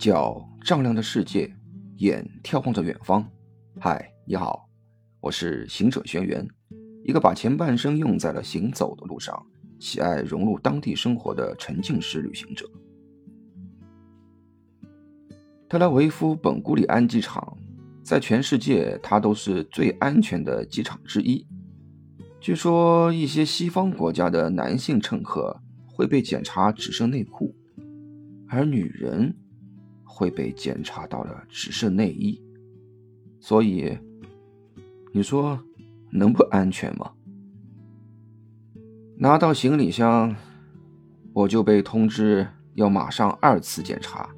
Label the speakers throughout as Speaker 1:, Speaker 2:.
Speaker 1: 脚丈量着世界，眼眺望着远方。嗨，你好，我是行者轩辕，一个把前半生用在了行走的路上，喜爱融入当地生活的沉浸式旅行者。特拉维夫本古里安机场，在全世界它都是最安全的机场之一。据说一些西方国家的男性乘客会被检查只剩内裤，而女人会被检查到的只剩内衣。所以，你说能不安全吗？拿到行李箱，我就被通知要马上二次检查，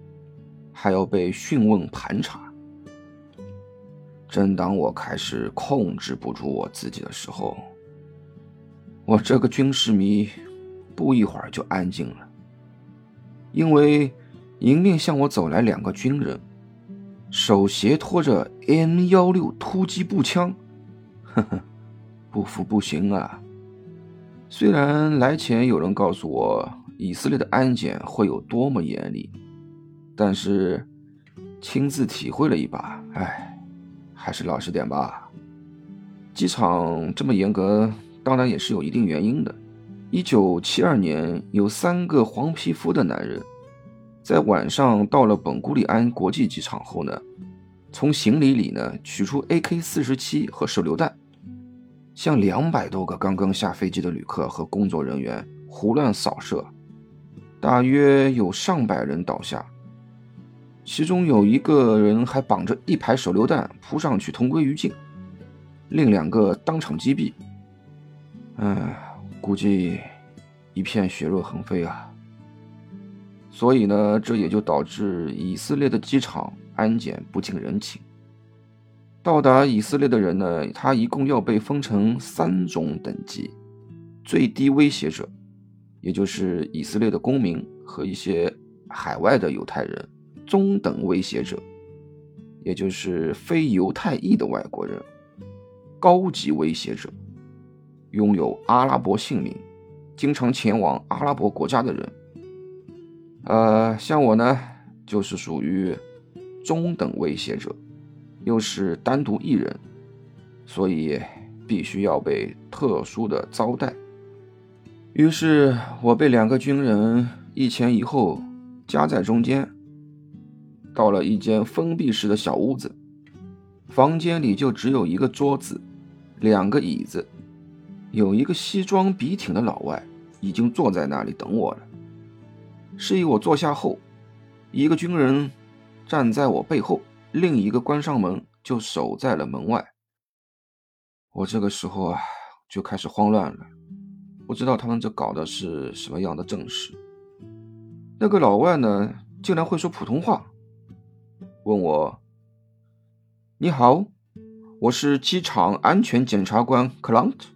Speaker 1: 还要被讯问盘查。正当我开始控制不住我自己的时候，我这个军事迷，不一会儿就安静了，因为迎面向我走来两个军人，手斜托着 M 幺六突击步枪，呵呵，不服不行啊！虽然来前有人告诉我以色列的安检会有多么严厉，但是亲自体会了一把，哎，还是老实点吧。机场这么严格。当然也是有一定原因的。一九七二年，有三个黄皮肤的男人，在晚上到了本古里安国际机场后呢，从行李里呢取出 AK 四十七和手榴弹，向两百多个刚刚下飞机的旅客和工作人员胡乱扫射，大约有上百人倒下，其中有一个人还绑着一排手榴弹扑上去同归于尽，另两个当场击毙。嗯，估计一片血肉横飞啊。所以呢，这也就导致以色列的机场安检不近人情。到达以色列的人呢，他一共要被分成三种等级：最低威胁者，也就是以色列的公民和一些海外的犹太人；中等威胁者，也就是非犹太裔的外国人；高级威胁者。拥有阿拉伯姓名、经常前往阿拉伯国家的人，呃，像我呢，就是属于中等威胁者，又是单独一人，所以必须要被特殊的招待。于是我被两个军人一前一后夹在中间，到了一间封闭式的小屋子，房间里就只有一个桌子，两个椅子。有一个西装笔挺的老外已经坐在那里等我了。示意我坐下后，一个军人站在我背后，另一个关上门就守在了门外。我这个时候啊就开始慌乱了，不知道他们这搞的是什么样的正事。那个老外呢，竟然会说普通话，问我：“你好，我是机场安全检察官克朗特。”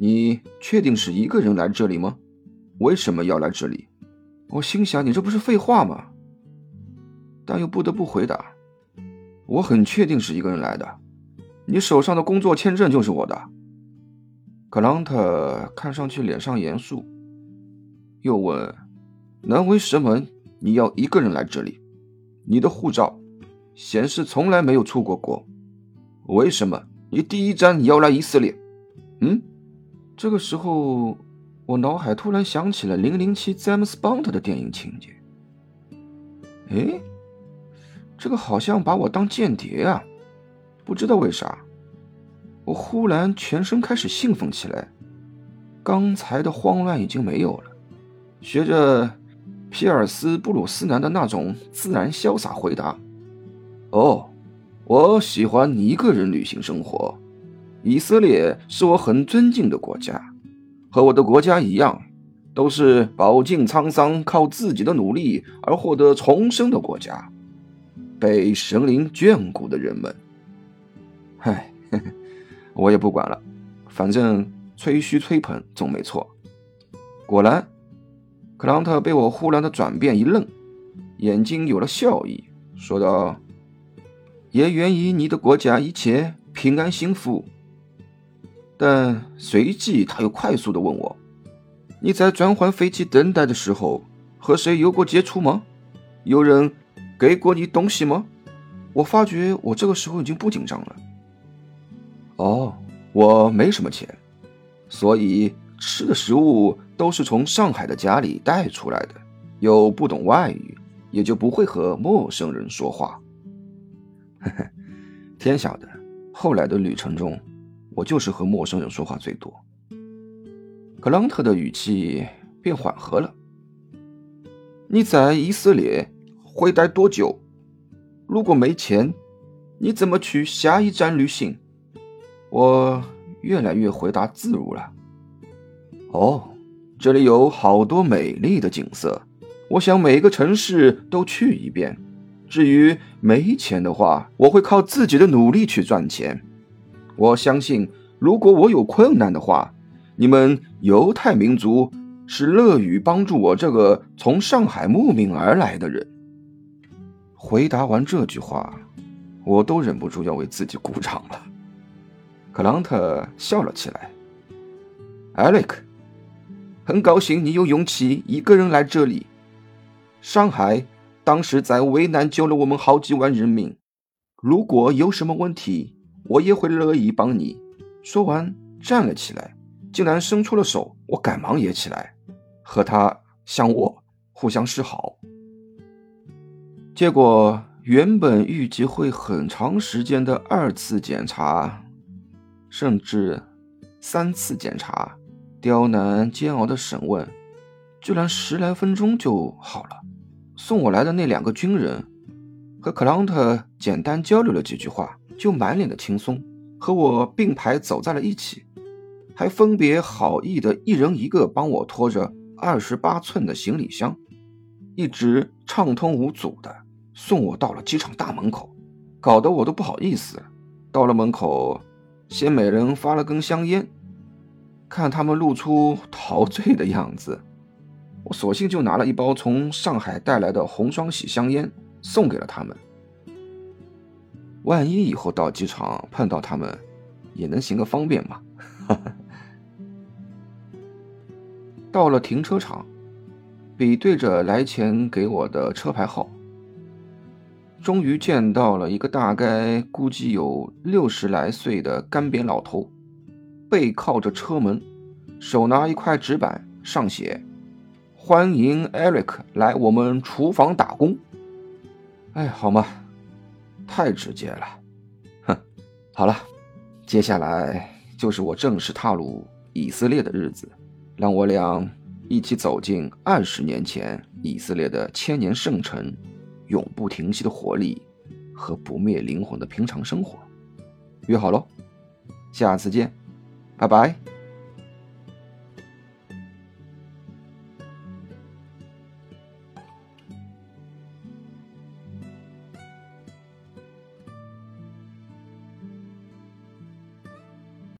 Speaker 1: 你确定是一个人来这里吗？为什么要来这里？我心想，你这不是废话吗？但又不得不回答，我很确定是一个人来的。你手上的工作签证就是我的。克朗特看上去脸上严肃，又问：“那为什么你要一个人来这里？你的护照显示从来没有出过国，为什么你第一站你要来以色列？”嗯。这个时候，我脑海突然想起了《零零七》詹姆斯邦德的电影情节。哎，这个好像把我当间谍啊！不知道为啥，我忽然全身开始兴奋起来，刚才的慌乱已经没有了，学着皮尔斯布鲁斯南的那种自然潇洒回答：“哦，我喜欢一个人旅行生活。”以色列是我很尊敬的国家，和我的国家一样，都是饱经沧桑、靠自己的努力而获得重生的国家，被神灵眷顾的人们。唉，我也不管了，反正吹嘘吹捧总没错。果然，克朗特被我忽然的转变一愣，眼睛有了笑意，说道：“也愿意你的国家一切平安幸福。”但随即他又快速的问我：“你在转换飞机等待的时候和谁有过接触吗？有人给过你东西吗？我发觉我这个时候已经不紧张了。哦，我没什么钱，所以吃的食物都是从上海的家里带出来的。又不懂外语，也就不会和陌生人说话。呵呵，天晓得，后来的旅程中，我就是和陌生人说话最多。克朗特的语气变缓和了。你在以色列会待多久？如果没钱，你怎么去下一站旅行？我越来越回答自如了。哦，这里有好多美丽的景色，我想每个城市都去一遍。至于没钱的话，我会靠自己的努力去赚钱。我相信，如果我有困难的话，你们犹太民族是乐于帮助我这个从上海慕名而来的人。回答完这句话，我都忍不住要为自己鼓掌了。克朗特笑了起来。艾利克，很高兴你有勇气一个人来这里。上海当时在危难救了我们好几万人命。如果有什么问题，我也会乐意帮你。说完，站了起来，竟然伸出了手。我赶忙也起来，和他相握，互相示好。结果，原本预计会很长时间的二次检查。甚至三次检查、刁难、煎熬的审问，居然十来分钟就好了。送我来的那两个军人和克朗特简单交流了几句话，就满脸的轻松，和我并排走在了一起，还分别好意的一人一个帮我拖着二十八寸的行李箱，一直畅通无阻的送我到了机场大门口，搞得我都不好意思。到了门口。先每人发了根香烟，看他们露出陶醉的样子，我索性就拿了一包从上海带来的红双喜香烟送给了他们。万一以后到机场碰到他们，也能行个方便嘛。到了停车场，比对着来前给我的车牌号。终于见到了一个大概估计有六十来岁的干瘪老头，背靠着车门，手拿一块纸板，上写：“欢迎 Eric 来我们厨房打工。”哎，好嘛，太直接了。哼，好了，接下来就是我正式踏入以色列的日子，让我俩一起走进二十年前以色列的千年圣城。永不停息的活力和不灭灵魂的平常生活，约好喽，下次见，拜拜。